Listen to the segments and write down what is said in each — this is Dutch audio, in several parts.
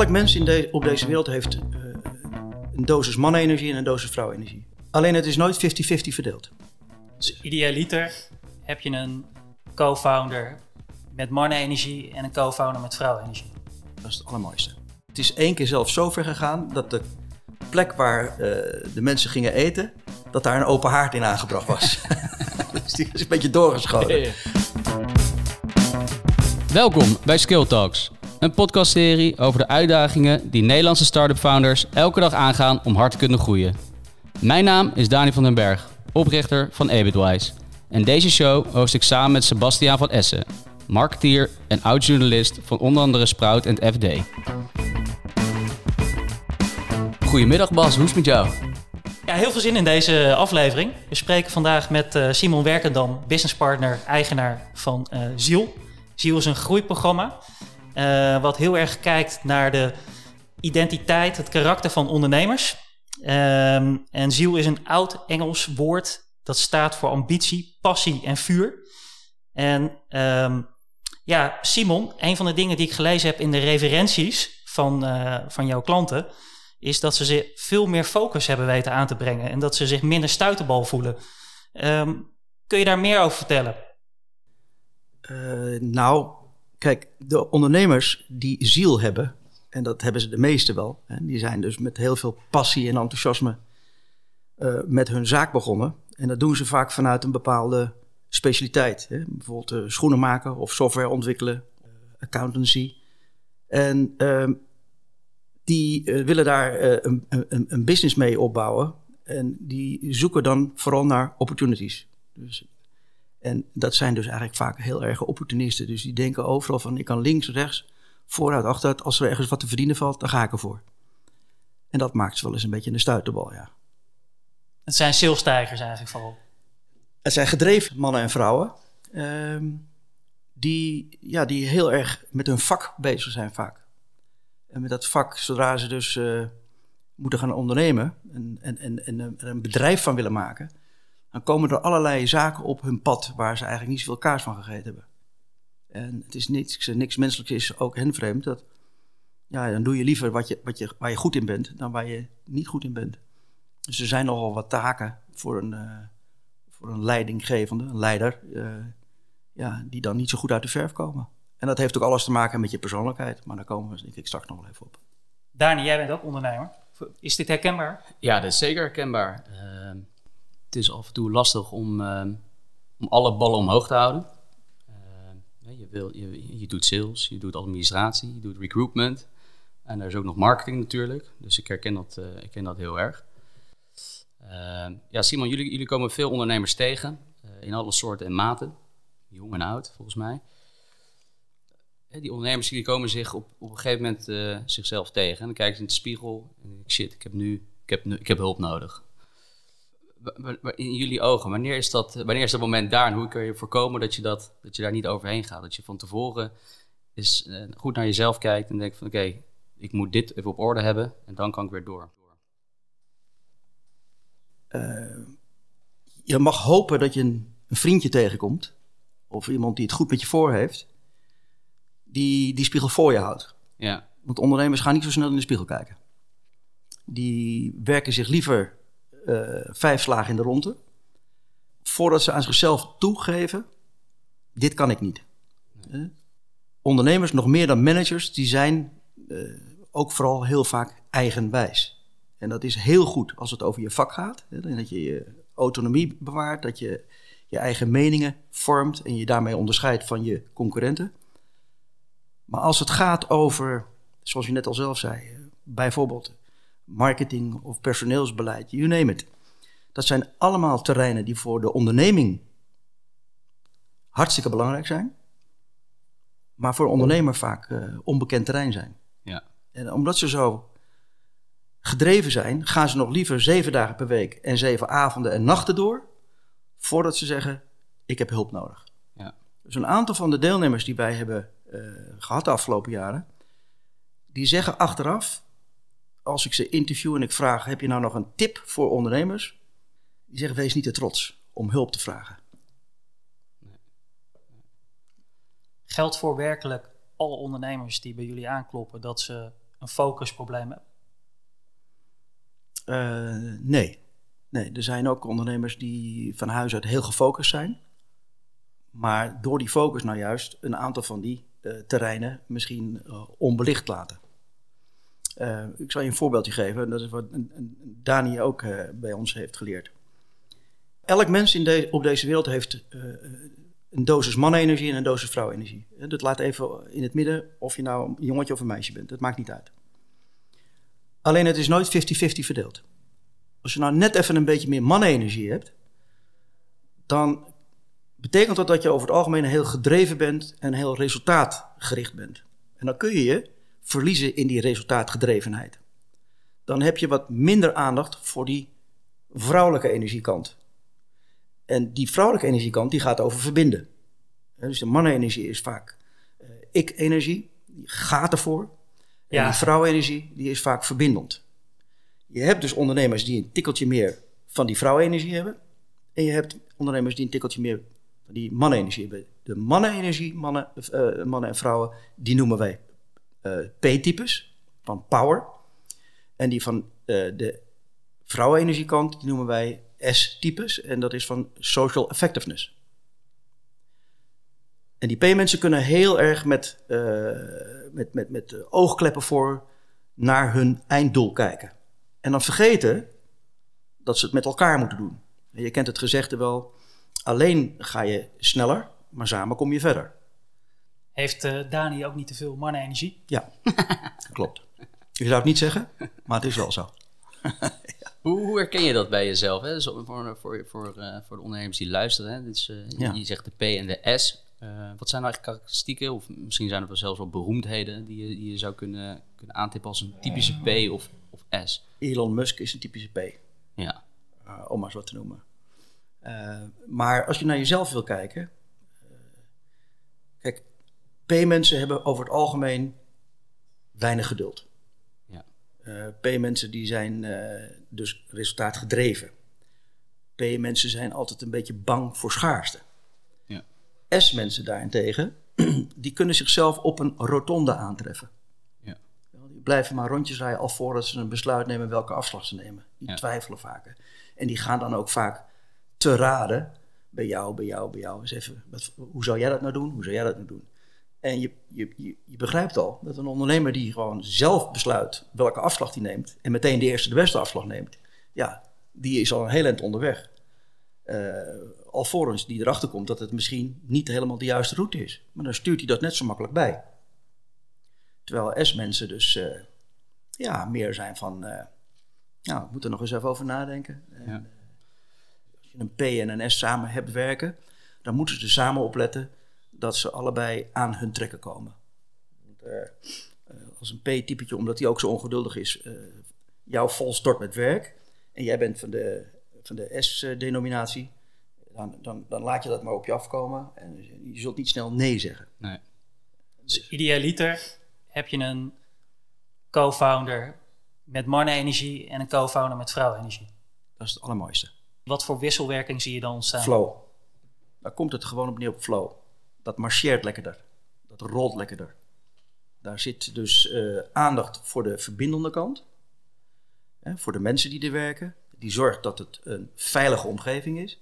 elk mens in de, op deze wereld heeft uh, een dosis mannenenergie en een dosis vrouwenenergie. Alleen het is nooit 50-50 verdeeld. Dus idealiter heb je een co-founder met mannenenergie en een co-founder met vrouwenenergie. Dat is het allermooiste. Het is één keer zelfs zo ver gegaan dat de plek waar uh, de mensen gingen eten, dat daar een open haard in aangebracht was. dus die is een beetje doorgeschoten. Welkom bij Skill Talks, een podcastserie over de uitdagingen die Nederlandse start-up founders elke dag aangaan om hard te kunnen groeien. Mijn naam is Dani van den Berg, oprichter van Ebitwise. En deze show host ik samen met Sebastiaan van Essen, marketeer en oud-journalist van onder andere Sprout en FD. Goedemiddag Bas, hoe is het met jou? Ja, heel veel zin in deze aflevering. We spreken vandaag met uh, Simon Werkendam, businesspartner, eigenaar van uh, Ziel. Ziel is een groeiprogramma uh, wat heel erg kijkt naar de identiteit, het karakter van ondernemers. Um, en ziel is een oud Engels woord dat staat voor ambitie, passie en vuur. En um, ja, Simon, een van de dingen die ik gelezen heb in de referenties van, uh, van jouw klanten, is dat ze zich veel meer focus hebben weten aan te brengen en dat ze zich minder stuiterbal voelen. Um, kun je daar meer over vertellen? Uh, nou, kijk, de ondernemers die ziel hebben, en dat hebben ze de meeste wel, hè, die zijn dus met heel veel passie en enthousiasme uh, met hun zaak begonnen. En dat doen ze vaak vanuit een bepaalde specialiteit. Hè? Bijvoorbeeld uh, schoenen maken of software ontwikkelen, uh, accountancy. En uh, die willen daar een, een, een, business mee opbouwen. En die zoeken dan vooral naar opportunities. Dus, en dat zijn dus eigenlijk vaak heel erg opportunisten. Dus die denken overal van ik kan links, rechts, vooruit, achteruit. Als er ergens wat te verdienen valt, dan ga ik ervoor. En dat maakt ze wel eens een beetje een stuiterbal, ja. Het zijn salesstijgers eigenlijk vooral. Het zijn gedreven mannen en vrouwen. Um, die, ja, die heel erg met hun vak bezig zijn vaak. En met dat vak, zodra ze dus uh, moeten gaan ondernemen en, en, en, en er een bedrijf van willen maken, dan komen er allerlei zaken op hun pad waar ze eigenlijk niet zoveel kaas van gegeten hebben. En het is niks, niks menselijks is ook hen vreemd. Dat, ja, dan doe je liever wat je, wat je, waar je goed in bent dan waar je niet goed in bent. Dus er zijn nogal wat taken voor een, uh, voor een leidinggevende, een leider, uh, ja, die dan niet zo goed uit de verf komen. En dat heeft ook alles te maken met je persoonlijkheid, maar daar komen we denk ik straks nog wel even op. Dani, jij bent ook ondernemer. Is dit herkenbaar? Ja, dat is zeker herkenbaar. Uh, het is af en toe lastig om, om alle ballen omhoog te houden. je, wil, je, je doet sales, je doet administratie, je doet recruitment. En er is ook nog marketing natuurlijk. Dus ik herken dat, ik herken dat heel erg. Uh, ja, Simon, jullie, jullie komen veel ondernemers tegen, uh, in alle soorten en maten, jong en oud volgens mij. Uh, die ondernemers die komen zich op, op een gegeven moment eh, zichzelf tegen. En dan kijken ze in de spiegel en denken, shit, ik heb nu, ik heb, nu, ik heb hulp nodig. In jullie ogen, wanneer is, dat, wanneer is dat moment daar en hoe kun je voorkomen dat je, dat, dat je daar niet overheen gaat? Dat je van tevoren is, goed naar jezelf kijkt en denkt van oké, okay, ik moet dit even op orde hebben en dan kan ik weer door. Uh, je mag hopen dat je een, een, vriendje tegenkomt, of iemand die het goed met je voor heeft, die die spiegel voor je houdt. Ja. Want ondernemers gaan niet zo snel in de spiegel kijken. Die werken zich liever vijf slagen in de ronde, voordat ze aan zichzelf toegeven: dit kan ik niet. Uh, ondernemers, nog meer dan managers, die zijn ook vooral heel vaak eigenwijs. En dat is heel goed als het over je vak gaat. Hè, dat je je autonomie bewaart, dat je je eigen meningen vormt en je daarmee onderscheidt van je concurrenten. Maar als het gaat over, zoals je net al zelf zei, bijvoorbeeld marketing of personeelsbeleid, you name it. Dat zijn allemaal terreinen die voor de onderneming hartstikke belangrijk zijn, maar voor ondernemer vaak uh, onbekend terrein zijn. Ja. En omdat ze zo gedreven zijn, gaan ze nog liever zeven dagen per week en zeven avonden en nachten door, voordat ze zeggen: Ik heb hulp nodig. Ja. Dus een aantal van de deelnemers die wij hebben uh, gehad de afgelopen jaren, die zeggen achteraf, als ik ze interview en ik vraag: Heb je nou nog een tip voor ondernemers? Die zeggen: Wees niet te trots om hulp te vragen. Geldt voor werkelijk alle ondernemers die bij jullie aankloppen dat ze een focusprobleem hebben? Uh, nee. nee, er zijn ook ondernemers die van huis uit heel gefocust zijn. Maar door die focus nou juist een aantal van die uh, terreinen misschien uh, onbelicht laten. Ik zal je een voorbeeldje geven. Dat is wat Dani ook bij ons heeft geleerd. Elk mens in op deze wereld heeft een dosis mannenenergie en een dosis vrouwenenergie. Dat laat even in het midden of je nou een jongetje of een meisje bent. Dat maakt niet uit. Alleen het is nooit 50-50 verdeeld. Als je nou net even een beetje meer mannenenergie hebt, dan betekent dat dat je over het algemeen heel gedreven bent en heel resultaatgericht bent. En dan kun je je verliezen in die resultaatgedrevenheid. Dan heb je wat minder aandacht voor die vrouwelijke energiekant. En die vrouwelijke energiekant die gaat over verbinden. Dus de mannenenergie is vaak uh, ik-energie, die gaat ervoor. En ja. de vrouwenenergie die is vaak verbindend. Je hebt dus ondernemers die een tikkeltje meer van die vrouwenenergie hebben. En je hebt ondernemers die een tikkeltje meer van die mannenenergie hebben. De mannenenergie, mannen, uh, mannen en vrouwen, die noemen wij P-types, van power. En die van de vrouwenenergiekant, die noemen wij S-types en dat is van social effectiveness. En die P-mensen kunnen heel erg met, uh, met, met, met oogkleppen voor naar hun einddoel kijken. En dan vergeten dat ze het met elkaar moeten doen. En je kent het gezegde wel, alleen ga je sneller, maar samen kom je verder. Heeft uh, Dani ook niet te veel mannen-energie? Ja, klopt. Je zou het niet zeggen, maar het is wel zo. Hoe, hoe herken je dat bij jezelf? Hè? Zo, voor, voor, voor, uh, voor de ondernemers die luisteren. Hè? Dus, uh, ja. Je zegt de P en de S. Uh, wat zijn nou eigenlijk karakteristieken, of misschien zijn er wel zelfs wel beroemdheden die je, die je zou kunnen, kunnen aantippen als een typische P of, of S? Elon Musk is een typische P. Ja. om maar eens wat te noemen. maar als je naar jezelf wil kijken. kijk, P-mensen hebben over het algemeen weinig geduld. Uh, P-mensen die zijn uh, dus resultaatgedreven. P-mensen zijn altijd een beetje bang voor schaarste. Ja. S-mensen daarentegen, die kunnen zichzelf op een rotonde aantreffen. Ja. Die blijven maar rondjes rijden al voordat ze een besluit nemen welke afslag ze nemen. Die twijfelen vaker. En die gaan dan ook vaak te raden bij jou, bij jou, bij jou. Eens even, wat, hoe zou jij dat nou doen? Hoe zou jij dat nou doen? En je, je, je, begrijpt al dat een ondernemer die gewoon zelf besluit welke afslag hij neemt en meteen de eerste de beste afslag neemt, ja, die is al een heel eind onderweg. Uh, alvorens die erachter komt dat het misschien niet helemaal de juiste route is. Maar dan stuurt hij dat net zo makkelijk bij. Terwijl S-mensen dus uh, ja, meer zijn van, uh, nou, we moeten er nog eens even over nadenken. Ja. als je een P en een S samen hebt werken, dan moeten ze samen opletten dat ze allebei aan hun trekken komen. Uh, als een P-typetje, omdat hij ook zo ongeduldig is, uh, jou vol stort met werk. En jij bent van de, van de S-denominatie. Dan, dan, dan laat je dat maar op je afkomen. En je zult niet snel nee zeggen. Nee. Dus idealiter heb je een co-founder met mannenenergie en een co-founder met vrouwenenergie. Dat is het allermooiste. Wat voor wisselwerking zie je dan ontstaan? Flow. Daar komt het gewoon op neer op flow dat marcheert lekkerder. Dat rolt lekkerder. Daar zit dus uh, aandacht voor de verbindende kant. Hè, voor de mensen die er werken. Die zorgt dat het een veilige omgeving is.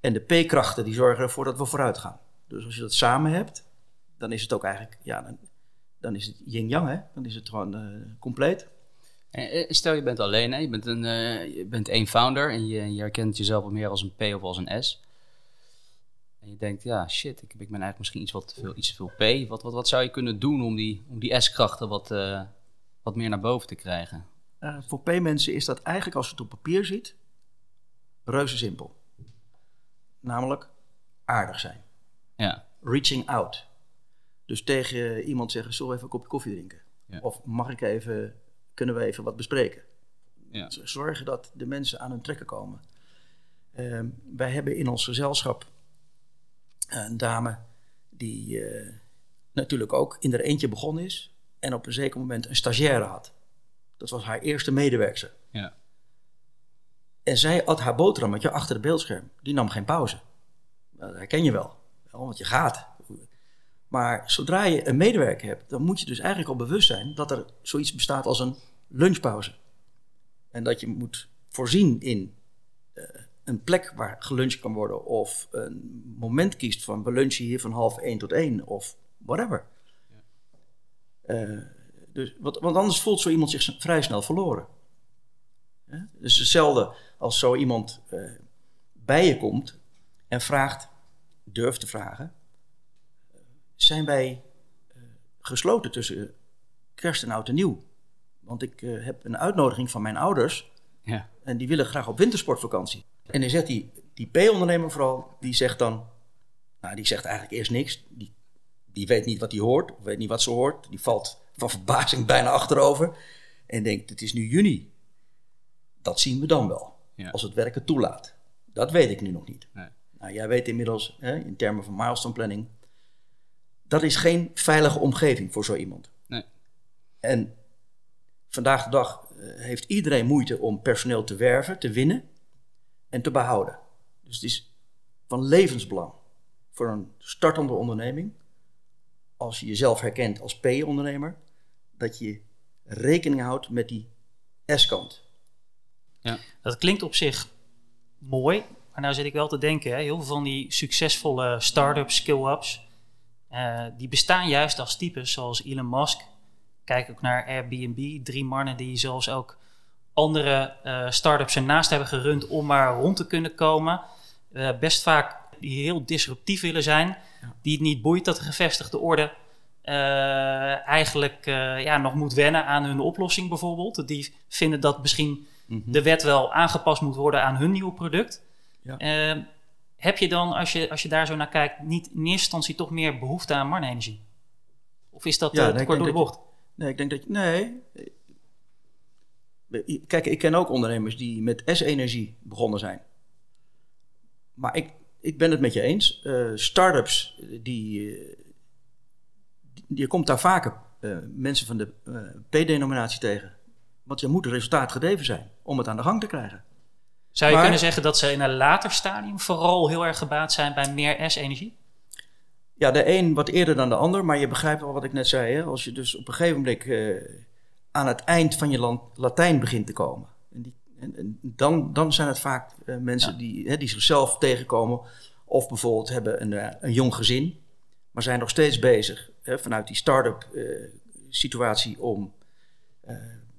En de P-krachten die zorgen ervoor dat we vooruit gaan. Dus als je dat samen hebt, dan is het ook eigenlijk, ja, dan, dan is het yin-yang, hè? Dan is het gewoon uh, compleet. En stel je bent alleen, hè? Je, bent een, je bent één founder en je, je herkent jezelf meer als een P of als een S. Je denkt, ja, shit, ik, ik ben eigenlijk misschien iets wat te veel, iets te veel P. Wat, wat, wat zou je kunnen doen om die, om die S-krachten wat, uh, wat meer naar boven te krijgen? Uh, voor P-mensen is dat eigenlijk, als je het op papier ziet, reuze simpel. Namelijk aardig zijn. Ja. Reaching out. Dus tegen iemand zeggen, zullen we even een kopje koffie drinken? Ja. Of mag ik even, kunnen we even wat bespreken? Ja. Zorgen dat de mensen aan hun trekken komen. Uh, wij hebben in ons gezelschap een dame die uh, natuurlijk ook in er eentje begonnen is en op een zeker moment een stagiaire had. Dat was haar eerste medewerkster. Ja. En zij at haar boterhammetje achter het beeldscherm. Die nam geen pauze. Dat herken je wel, want je gaat. Maar zodra je een medewerker hebt, dan moet je dus eigenlijk al bewust zijn dat er zoiets bestaat als een lunchpauze. En dat je moet voorzien in eh, een plek waar geluncht kan worden, of een moment kiest van we lunchen hier van half één tot één, of whatever. Eh, dus, want, want anders voelt zo iemand zich vrij snel verloren. Ja? Dus hetzelfde als zo iemand eh, bij je komt en vraagt, durft te vragen, zijn wij uh, gesloten tussen kerst en oud en nieuw. Want ik heb een uitnodiging van mijn ouders Ja. en die willen graag op wintersportvakantie. En dan zegt die, die P-ondernemer vooral, die zegt dan, nou die zegt eigenlijk eerst niks. Die, die weet niet wat hij hoort, weet niet wat ze hoort. Die valt van verbazing bijna achterover en denkt, het is nu juni. Dat zien we dan wel, Ja. als het werken toelaat. Dat weet ik nu nog niet. Nee. Nou, jij weet inmiddels, hè, in termen van milestone planning, dat is geen veilige omgeving voor zo iemand. Nee. En vandaag de dag eh, heeft iedereen moeite om personeel te werven, te winnen en te behouden. Dus het is van levensbelang voor een startende onderneming, als je jezelf herkent als P-ondernemer, dat je rekening houdt met die S-kant. Dat klinkt op zich mooi, maar nou zit ik wel te denken, hè, heel veel van die succesvolle start-ups, skill-ups, eh, die bestaan juist als types zoals Elon Musk. Kijk ook naar Airbnb, drie mannen die zelfs ook andere eh start-ups ernaast hebben gerund om maar rond te kunnen komen. Eh, best vaak die heel disruptief willen zijn, die het niet boeit dat de gevestigde orde eh, eigenlijk ja, nog moet wennen aan hun oplossing bijvoorbeeld. Die vinden dat misschien de wet wel aangepast moet worden aan hun nieuwe product. Ja. Eh, heb je dan, als je, als je daar zo naar kijkt, niet in eerste instantie toch meer behoefte aan marnenergie? Of is dat Ja, nee, kort door de bocht? Nee, ik denk dat je. Nee. Kijk, ik ken ook ondernemers die met S-energie begonnen zijn. Maar ik, ik ben het met je eens. Eh startups, die, eh, die. Je komt daar vaker eh, mensen van de eh, P-denominatie tegen. Want je moet resultaat gedreven zijn om het aan de gang te krijgen. Zou je Maar- kunnen zeggen dat ze in een later stadium vooral heel erg gebaat zijn bij meer S-energie? Ja, de een wat eerder dan de ander, maar je begrijpt wel wat ik net zei. Hè? Als je dus op een gegeven moment eh, aan het eind van je land, Latijn begint te komen. En, die, en, en dan, dan zijn het vaak eh, mensen Ja. die, hè, die zichzelf tegenkomen. Of bijvoorbeeld hebben een, eh, een jong gezin, maar zijn nog steeds bezig hè, vanuit die start-up eh, situatie om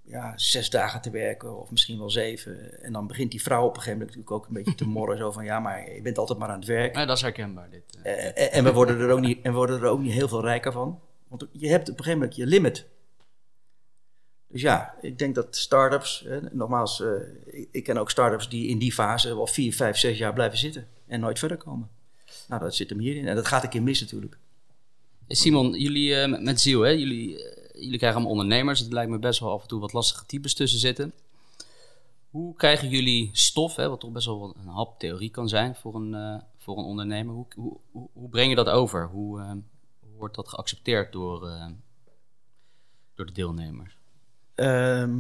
ja, zes dagen te werken of misschien wel zeven. En dan begint die vrouw op een gegeven moment natuurlijk ook een beetje te morren. Zo van ja, maar je bent altijd maar aan het werk. Nee, dat is herkenbaar. Dit, eh, en we worden er ook niet, en we worden er ook niet heel veel rijker van. Want je hebt op een gegeven moment je limit. Dus ja, ik denk dat start-ups, eh, nogmaals, eh, ik, ken ook start-ups die in die fase wel vier, vijf, zes jaar blijven zitten en nooit verder komen. Nou, dat zit hem hierin. En dat gaat een keer mis natuurlijk. Simon, jullie eh, met- met Ziel, hè? Jullie, eh, jullie krijgen allemaal ondernemers. Het lijkt me best wel af en toe wat lastige types tussen zitten. Hoe krijgen jullie stof, hè, wat toch best wel een hap theorie kan zijn voor een, eh, voor een ondernemer? Hoe, hoe, hoe, breng je dat over? Hoe, eh, wordt dat geaccepteerd door, eh, door de deelnemers? Ehm,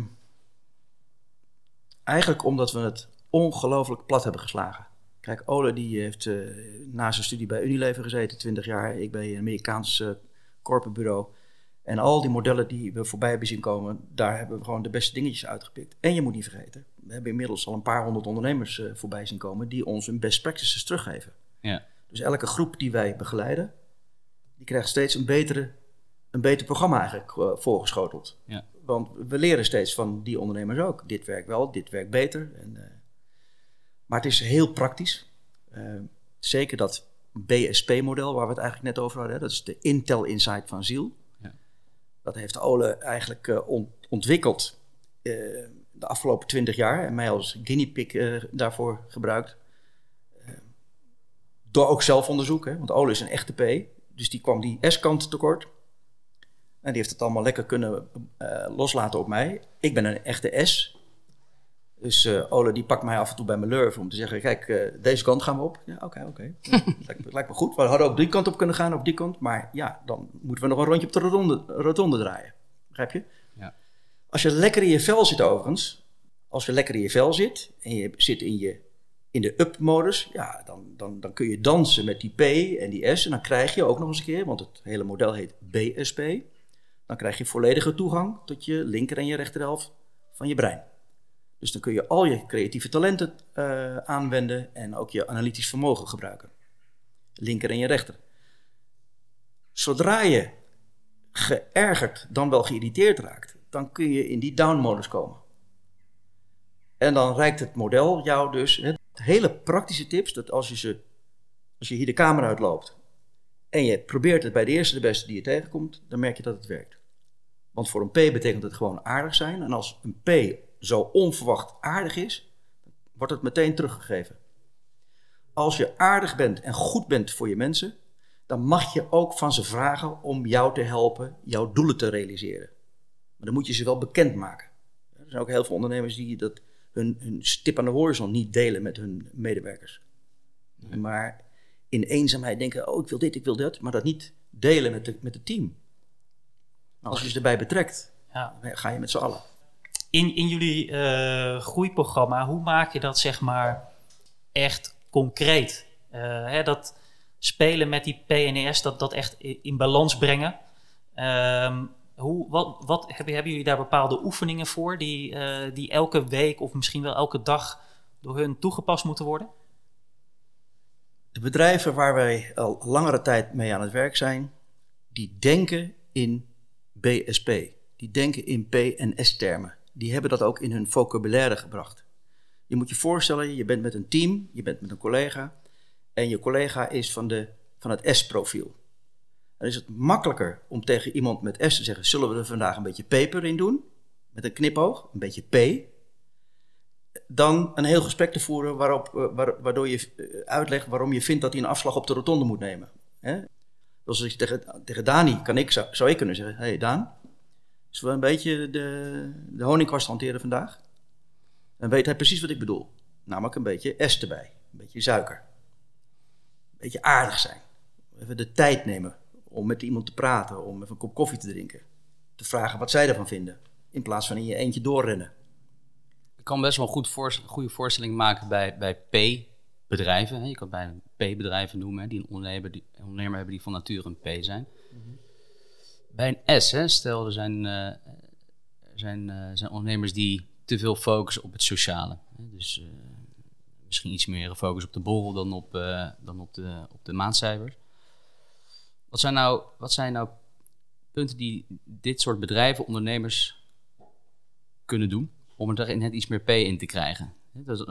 eigenlijk omdat we het ongelooflijk plat hebben geslagen. Kijk, Ole die heeft eh, na zijn studie bij Unilever gezeten, 20 jaar. Ik bij een Amerikaans eh corporate bureau. En al die modellen die we voorbij hebben zien komen, daar hebben we gewoon de beste dingetjes uitgepikt. En je moet niet vergeten, we hebben inmiddels al een paar honderd ondernemers eh, voorbij zien komen die ons hun best practices teruggeven. Ja. Dus elke groep die wij begeleiden, die krijgt steeds een, betere, een beter programma eigenlijk voorgeschoteld. Ja. Want we leren steeds van die ondernemers ook. Dit werkt wel, dit werkt beter. En, eh, maar het is heel praktisch. Eh, zeker dat BSP-model waar we het eigenlijk net over hadden. Dat is de Intel Insight van Ziel. Ja. Dat heeft Ole eigenlijk eh, on- ontwikkeld de afgelopen twintig jaar. En mij als guinea pig daarvoor gebruikt. Door ook zelfonderzoek. Hè, want Ole is een echte P. Dus die kwam die S-kant tekort. En die heeft het allemaal lekker kunnen eh, loslaten op mij. Ik ben een echte S. Dus eh Ole die pakt mij af en toe bij mijn lurf om te zeggen... kijk, eh, deze kant gaan we op. Ja, oké, oké. Ja, lijkt, me- lijkt me goed. We hadden ook die kant op kunnen gaan, op die kant. Maar ja, dan moeten we nog een rondje op de rotonde, rotonde draaien. Begrijp je? Ja. Als je lekker in je vel zit overigens... als je lekker in je vel zit... en je zit in je In de up-modus, ja, dan, dan, dan kun je dansen met die P en die S. En dan krijg je ook nog eens een keer, want het hele model heet BSP. Dan krijg je volledige toegang tot je linker en je rechterhelft van je brein. Dus dan kun je al je creatieve talenten uh, aanwenden en ook je analytisch vermogen gebruiken. Linker en je rechter. Zodra je geërgerd dan wel geïrriteerd raakt, dan kun je in die down-modus komen. En dan reikt het model jou dus hele praktische tips dat als je, ze, als je hier de kamer uitloopt en je probeert het bij de eerste de beste die je tegenkomt, dan merk je dat het werkt. Want voor een P betekent het gewoon aardig zijn. En als een P zo onverwacht aardig is, wordt het meteen teruggegeven. Als je aardig bent en goed bent voor je mensen, dan mag je ook van ze vragen om jou te helpen jouw doelen te realiseren. Maar dan moet je ze wel bekend maken. Er zijn ook heel veel ondernemers die dat hun, hun stip aan de horizon niet delen met hun medewerkers. Maar in eenzaamheid denken, oh ik wil dit, ik wil dat, maar dat niet delen met, de, met het team. Als je ze erbij betrekt, ja. ga je met z'n allen. In, in jullie uh, groeiprogramma, hoe maak je dat zeg maar echt concreet? Uh, hè, dat spelen met die PNS, dat, dat echt in balans brengen. Um, hoe, wat, wat, hebben, hebben jullie daar bepaalde oefeningen voor die, uh, die elke week of misschien wel elke dag door hun toegepast moeten worden? De bedrijven waar wij al langere tijd mee aan het werk zijn, die denken in BSP. Die denken in P- en S-termen. Die hebben dat ook in hun vocabulaire gebracht. Je moet je voorstellen, je bent met een team, je bent met een collega. En je collega is van, de, van het S-profiel. Dan is het makkelijker om tegen iemand met S te zeggen: Zullen we er vandaag een beetje peper in doen? Met een knipoog, een beetje P. Dan een heel gesprek te voeren waarop, eh, waardoor je eh, uitlegt waarom je vindt dat hij een afslag op de rotonde moet nemen. Als je tegen, tegen Dani kan ik, zou, zou ik kunnen zeggen: Hé hey Daan, zullen we een beetje de, de honingkwast hanteren vandaag? Dan weet hij precies wat ik bedoel. Namelijk een beetje S erbij, een beetje suiker. Een beetje aardig zijn. Even de tijd nemen om met iemand te praten, om even een kop koffie te drinken. Te vragen wat zij ervan vinden. In plaats van in je eentje doorrennen. Ik kan best wel een goed goede voorstelling maken bij, bij P-bedrijven. Je kan bijna P-bedrijven noemen, die een ondernemer, die, een ondernemer hebben die van nature een P zijn. Mhm. Bij een S, hè, stel er zijn, uh, zijn, uh, zijn ondernemers die te veel focussen op het sociale. Hè, dus uh, misschien iets meer focus op de borrel dan op, dan op de, op de maandcijfers. Wat zijn nou, wat zijn nou punten die dit soort bedrijven, ondernemers kunnen doen om er net iets meer P in te krijgen?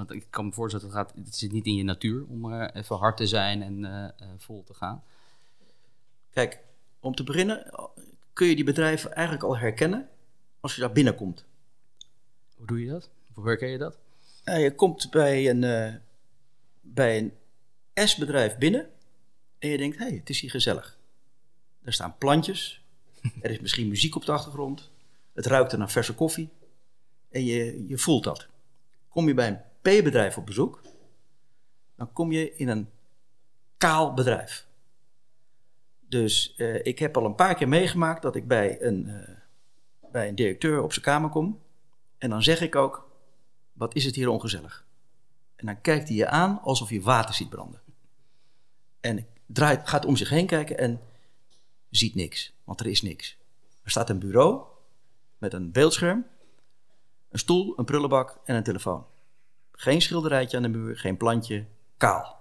Ik kan me voorstellen, dat het, gaat, het zit niet in je natuur om uh, even hard te zijn en uh, vol te gaan. Kijk, om te beginnen kun je die bedrijven eigenlijk al herkennen als je daar binnenkomt. Hoe doe je dat? Hoe herken je dat? je komt bij een, bij een S-bedrijf binnen en je denkt, hé, hey, het is hier gezellig. Er staan plantjes. Er is misschien muziek op de achtergrond. Het ruikt er naar verse koffie. En je, je voelt dat. Kom je bij een P-bedrijf op bezoek, dan kom je in een kaal bedrijf. Dus uh, ik heb al een paar keer meegemaakt dat ik bij een, uh, bij een directeur op zijn kamer kom. En dan zeg ik ook: Wat is het hier ongezellig? En dan kijkt hij je aan alsof je water ziet branden. En draait, gaat om zich heen kijken en ziet niks, want er is niks. Er staat een bureau met een beeldscherm, een stoel, een prullenbak en een telefoon. Geen schilderijtje aan de muur, geen plantje, kaal.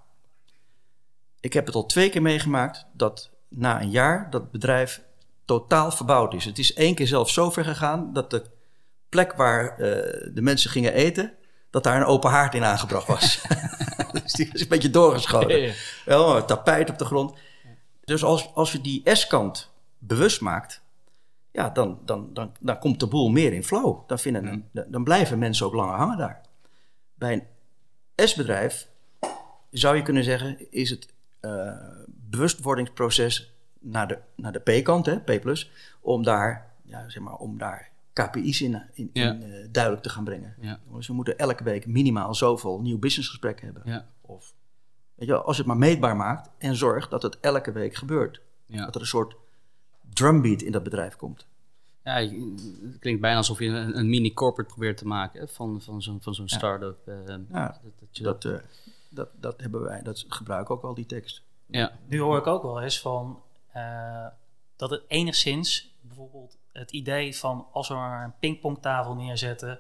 Ik heb het al twee keer meegemaakt dat na een jaar dat bedrijf totaal verbouwd is. Het is één keer zelfs zo ver gegaan dat de plek waar uh, de mensen gingen eten, dat daar een open haard in aangebracht was. dus die is een beetje doorgeschoten. Ja. tapijt op de grond. Dus als, als je die S-kant bewust maakt, ja, dan, dan, dan, dan komt de boel meer in flow. Dan, vinden, dan blijven mensen ook langer hangen daar. Bij een S-bedrijf zou je kunnen zeggen, is het uh, bewustwordingsproces naar de, naar de P-kant, P+, om daar, ja, zeg maar, om daar KPI's in, in, in uh, duidelijk te gaan brengen. Ja. Dus we moeten elke week minimaal zoveel nieuw businessgesprekken hebben. Ja. Of Weet je, als je het maar meetbaar maakt en zorgt dat het elke week gebeurt. Dat er een soort drumbeat in dat bedrijf komt. Ja, het klinkt bijna alsof je een, een mini-corporate probeert te maken van, van zo'n van zo'n start-up. Uh, ja, dat, dat, dat, uh, Dat, dat hebben wij, dat gebruiken ook al die tekst. Ja, Nu hoor ik ook wel eens van eh, dat het enigszins bijvoorbeeld het idee van als we maar een pingpongtafel neerzetten,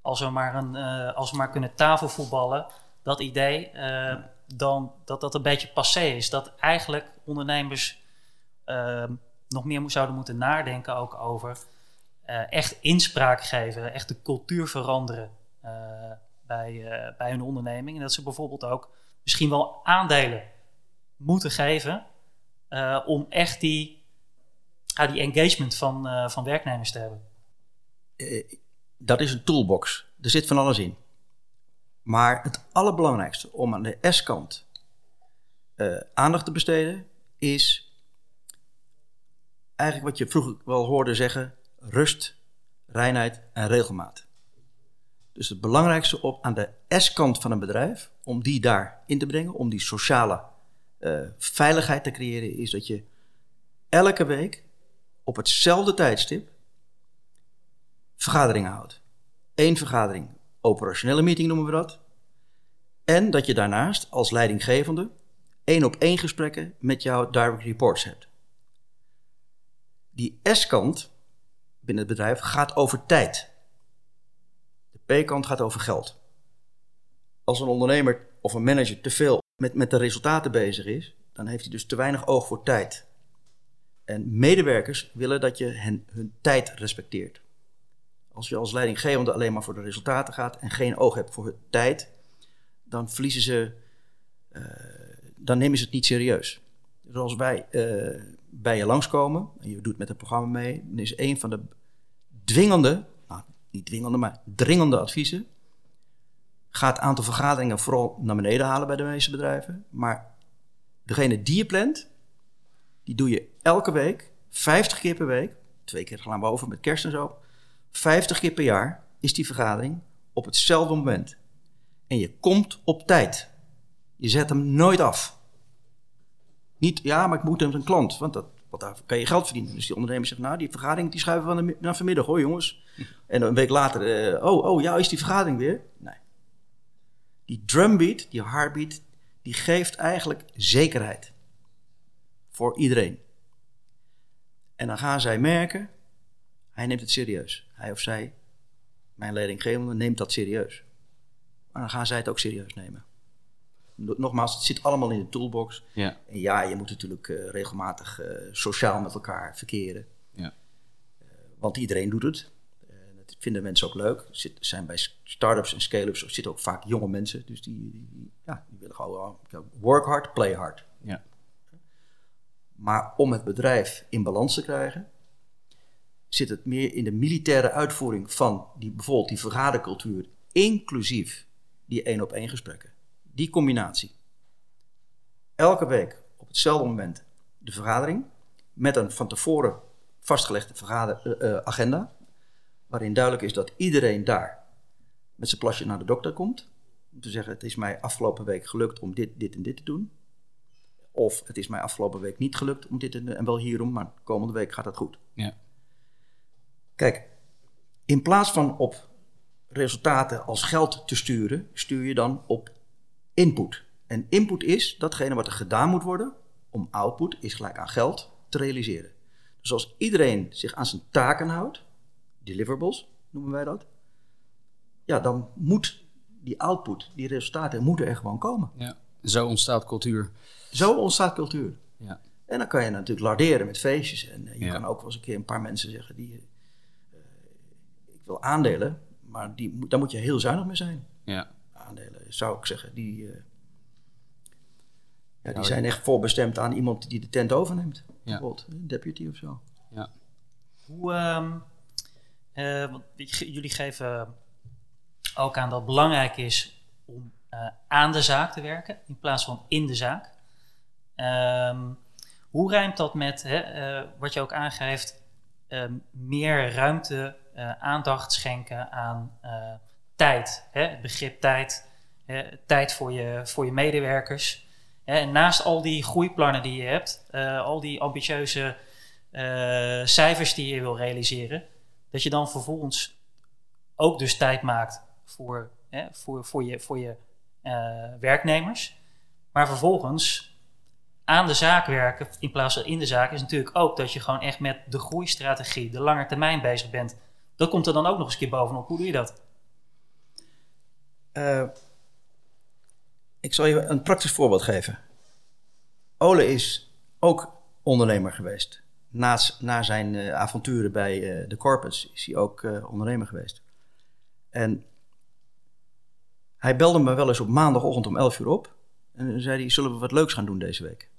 als we maar, een, eh, als we maar kunnen tafelvoetballen, dat idee, eh, dan dat dat een beetje passé is. Dat eigenlijk ondernemers eh, nog meer zouden moeten nadenken ook over eh, echt inspraak geven, echt de cultuur veranderen eh, bij, eh, bij hun onderneming. En dat ze bijvoorbeeld ook misschien wel aandelen moeten geven om echt die, die engagement van, van werknemers te hebben. Dat is een toolbox. Er zit van alles in. Maar het allerbelangrijkste om aan de S-kant aandacht te besteden is eigenlijk wat je vroeger wel hoorde zeggen: rust, reinheid en regelmaat. Dus het belangrijkste op aan de S-kant van een bedrijf, om die daar in te brengen, om die sociale eh, veiligheid te creëren, is dat je elke week op hetzelfde tijdstip vergaderingen houdt. Eén vergadering, operationele meeting noemen we dat. En dat je daarnaast als leidinggevende één op één gesprekken met jouw direct reports hebt. Die S-kant binnen het bedrijf gaat over tijd. De P-kant gaat over geld. Als een ondernemer of een manager te veel met, met de resultaten bezig is, dan heeft hij dus te weinig oog voor tijd. En medewerkers willen dat je hun tijd respecteert. Als je als leidinggevende alleen maar voor de resultaten gaat en geen oog hebt voor hun tijd, dan verliezen ze, eh, dan nemen ze het niet serieus. Dus als wij eh, bij je langskomen en je doet met het programma mee, dan is een van de dwingende, nou niet dwingende, maar dringende adviezen, ga het aantal vergaderingen vooral naar beneden halen bij de meeste bedrijven. Maar degene die je plant, die doe je elke week, 50 keer per week, twee keer gaan we over met kerst en zo. 50 keer per jaar is die vergadering op hetzelfde moment. En je komt op tijd. Je zet hem nooit af. Niet, ja, maar ik moet hem een klant, want, dat, want daar kan je geld verdienen. Dus die ondernemer zegt, nou, die vergadering die schuiven we naar, vanmiddag hoor, jongens. En een week later, eh, oh, oh, ja, is die vergadering weer? Nee. Die drumbeat, die heartbeat, die geeft eigenlijk zekerheid. Voor iedereen. En dan gaan zij merken, hij neemt het serieus. Hij of zij, mijn leidinggevende, neemt dat serieus. Maar dan gaan zij het ook serieus nemen. No- Nogmaals, het zit allemaal in de toolbox. ja, En ja, je moet natuurlijk eh, regelmatig eh, sociaal met elkaar verkeren. ja. Want iedereen doet het. En dat vinden mensen ook leuk. Er zit- zijn bij start-ups en scale-ups zitten ook vaak jonge mensen. Dus die, die, ja, die willen gewoon work hard, play hard. ja. Maar om het bedrijf in balans te krijgen, zit het meer in de militaire uitvoering van die, bijvoorbeeld die vergadercultuur, inclusief die één op één gesprekken. Die combinatie. Elke week op hetzelfde moment de vergadering met een van tevoren vastgelegde vergader, eh, eh, agenda, waarin duidelijk is dat iedereen daar met zijn plasje naar de dokter komt. Om te zeggen, het is mij afgelopen week gelukt om dit, dit en dit te doen. Of het is mij afgelopen week niet gelukt om dit en, en wel hierom, maar komende week gaat het goed. ja. Kijk, in plaats van op resultaten als geld te sturen, stuur je dan op input. En input is datgene wat er gedaan moet worden om output, is gelijk aan geld, te realiseren. Dus als iedereen zich aan zijn taken houdt, deliverables noemen wij dat, ja, dan moet die output, die resultaten, moeten er gewoon komen. ja. Zo ontstaat cultuur. Zo ontstaat cultuur. Ja, En dan kan je natuurlijk larderen met feestjes. En eh, je Ja. kan ook wel eens een keer een paar mensen zeggen die. eh, ik wil aandelen, maar die, daar moet je heel zuinig mee zijn. ja, Aandelen zou ik zeggen, die, eh, ja, die Nou, zijn echt voorbestemd aan iemand die de tent overneemt. Bijvoorbeeld een deputy of zo. ja. Hoe, ehm, eh, want jullie geven ook aan dat het belangrijk is om eh, aan de zaak te werken in plaats van in de zaak. Ehm, hoe rijmt dat met hè, eh, wat je ook aangeeft, ehm, meer ruimte, eh, aandacht schenken aan eh, tijd, hè, het begrip tijd, tijd voor je, voor je medewerkers. En naast al die groeiplannen die je hebt, eh, al die ambitieuze eh, cijfers die je wil realiseren, dat je dan vervolgens ook dus tijd maakt voor, voor, voor je, voor je werknemers. Maar vervolgens aan de zaak werken in plaats van in de zaak is natuurlijk ook dat je gewoon echt met de groeistrategie, de lange termijn bezig bent. Dat komt er dan ook nog eens een keer bovenop. Hoe doe je dat? Ik zal je een praktisch voorbeeld geven. Ole is ook ondernemer geweest. Na, na zijn uh, avonturen bij uh, de corporates is hij ook uh, ondernemer geweest. En hij belde me wel eens op maandagochtend om 11 uur op. En zei hij, zullen we wat leuks gaan doen deze week?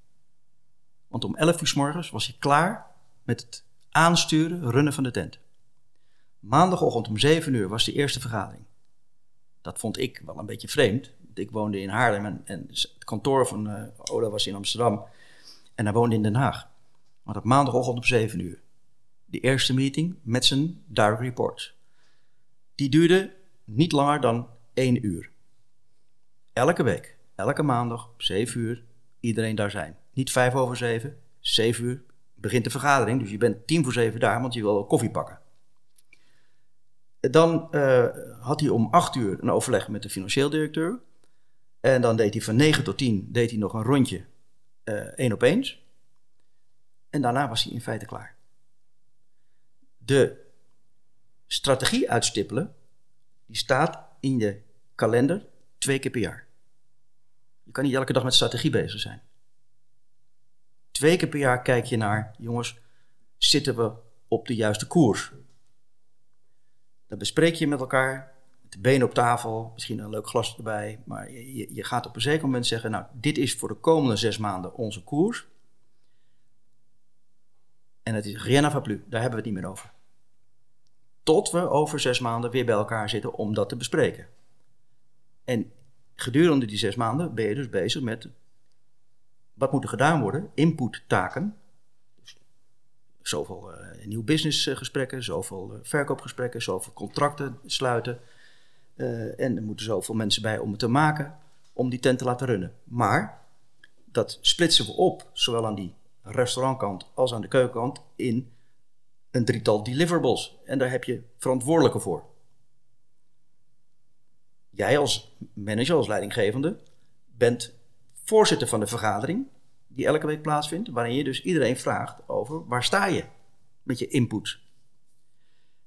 Want om 11 uur s morgens was hij klaar met het aansturen, runnen van de tent. Maandagochtend om 7 uur was de eerste vergadering. Dat vond ik wel een beetje vreemd. Ik woonde in Haarlem en, en het kantoor van Ola was in Amsterdam. En hij woonde in Den Haag. Maar op maandagochtend om 7 uur. De eerste meeting met zijn direct reports. Die duurde niet langer dan 1 uur. Elke week, elke maandag om 7 uur, iedereen daar zijn. Niet 5 over 7, 7 uur begint de vergadering. Dus je bent 10 voor 7 daar, want je wil koffie pakken. Dan uh, had hij om 8 uur een overleg met de financieel directeur. En dan deed hij van 9 tot 10 deed hij nog een rondje uh, één op eens. En daarna was hij in feite klaar. De strategie uitstippelen, die staat in je kalender twee keer per jaar. Je kan niet elke dag met strategie bezig zijn. Twee keer per jaar kijk je naar, jongens, zitten we op de juiste koers? Dan bespreek je met elkaar, de benen op tafel, misschien een leuk glas erbij. Maar je, je gaat op een zeker moment zeggen, nou, dit is voor de komende zes maanden onze koers. En het is rien à plus, daar hebben we het niet meer over. Tot we over zes maanden weer bij elkaar zitten om dat te bespreken. En gedurende die zes maanden ben je dus bezig met wat moet er gedaan worden, inputtaken. Dus zoveel uh, nieuw businessgesprekken, zoveel uh, verkoopgesprekken, zoveel contracten sluiten. Uh, en er moeten zoveel mensen bij om het te maken, om die tent te laten runnen. Maar dat splitsen we op, zowel aan die restaurantkant als aan de keukenkant, in een drietal deliverables. En daar heb je verantwoordelijke voor. Jij als manager, als leidinggevende, bent voorzitter van de vergadering die elke week plaatsvindt, waarin je dus iedereen vraagt over waar sta je met je input.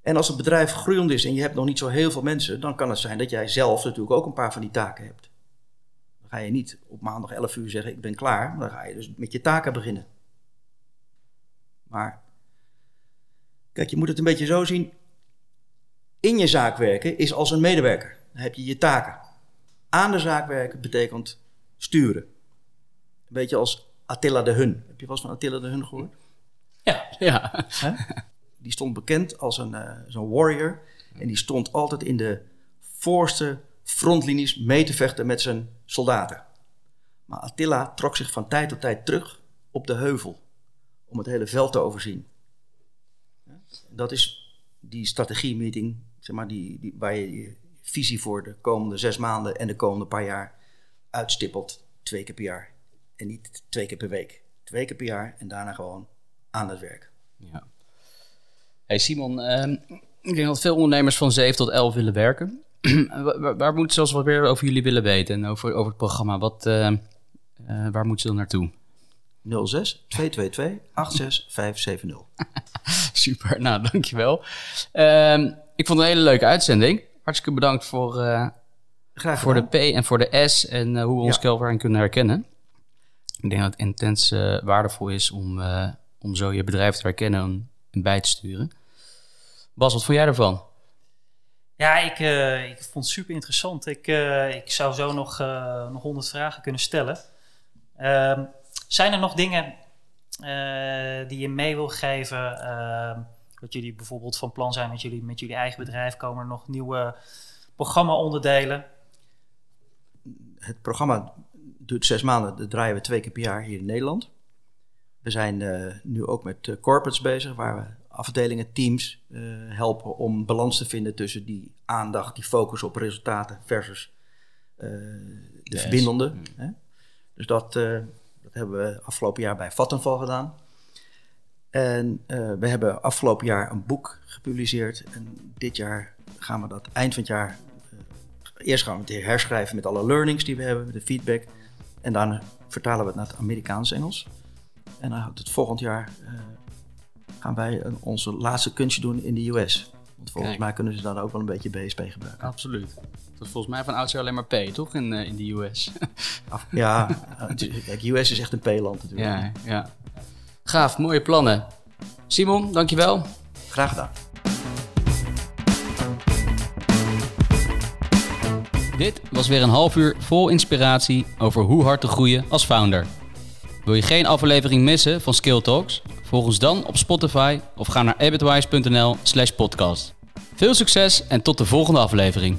En als het bedrijf groeiend is en je hebt nog niet zo heel veel mensen, dan kan het zijn dat jij zelf natuurlijk ook een paar van die taken hebt. Dan ga je niet op maandag 11 uur zeggen ik ben klaar, maar dan ga je dus met je taken beginnen. Maar kijk, je moet het een beetje zo zien. In je zaak werken is als een medewerker. Dan heb je je taken. Aan de zaak werken betekent sturen. Een beetje als Attila de Hun. Heb je wel eens van Attila de Hun gehoord? Ja. ja. Die stond bekend als een, zo'n warrior. En die stond altijd in de voorste frontlinies mee te vechten met zijn soldaten. Maar Attila trok zich van tijd tot tijd terug op de heuvel om het hele veld te overzien. Dat is die strategie-meeting, zeg maar, die, die, waar je je visie voor de komende zes maanden en de komende paar jaar uitstippelt, twee keer per jaar. En niet twee keer per week. Twee keer per jaar en daarna gewoon aan het werk. Ja. Hey Simon, uh, ik denk dat veel ondernemers van 7 tot 11 willen werken. waar, waar, moeten ze als wat meer over jullie willen weten en over, over het programma? Wat, uh, uh, waar moeten ze dan naartoe? 06 222 86570. Super, nou dankjewel. Uh, ik vond het een hele leuke uitzending. Hartstikke bedankt voor, uh, voor de P en voor de S en uh, hoe we ons ja. kunnen herkennen. Ik denk dat het intens uh, waardevol is om, om zo je bedrijf te herkennen en bij te sturen. Bas, wat vond jij ervan? Ja, ik, ik vond het super interessant. Ik, ik zou zo nog, nog honderd vragen kunnen stellen. Ehm, zijn er nog dingen uh, die je mee wil geven? Uh, dat jullie bijvoorbeeld van plan zijn met jullie, met jullie eigen bedrijf? Komen er nog nieuwe programma-onderdelen? Het programma duurt zes maanden. Dat draaien we twee keer per jaar hier in Nederland. We zijn uh, nu ook met corporates bezig, waar we afdelingen, teams helpen om balans te vinden tussen die aandacht, die focus op resultaten versus de yes. verbindende. Mm. Hè? Dus dat, dat hebben we afgelopen jaar bij Vattenval gedaan. En we hebben afgelopen jaar een boek gepubliceerd. En dit jaar gaan we dat eind van het jaar eerst gaan we het herschrijven met alle learnings die we hebben, de feedback. En daarna vertalen we het naar het Amerikaans-Engels. En dan het volgend jaar gaan wij een, onze laatste kunstje doen in de US. Want volgens mij kunnen ze dan ook wel een beetje BSP gebruiken. Absoluut. Dat is volgens mij van oudsher alleen maar P, toch? In, uh, in de US. ja, kijk, US is echt een P-land natuurlijk. Ja, ja. Gaaf, mooie plannen. Simon, dankjewel. Graag gedaan. Dit was weer een half uur vol inspiratie over hoe hard te groeien als founder. Wil je geen aflevering missen van Skill Talks? Volg ons dan op Spotify of ga naar ebitwise.nl slash podcast. Veel succes en tot de volgende aflevering.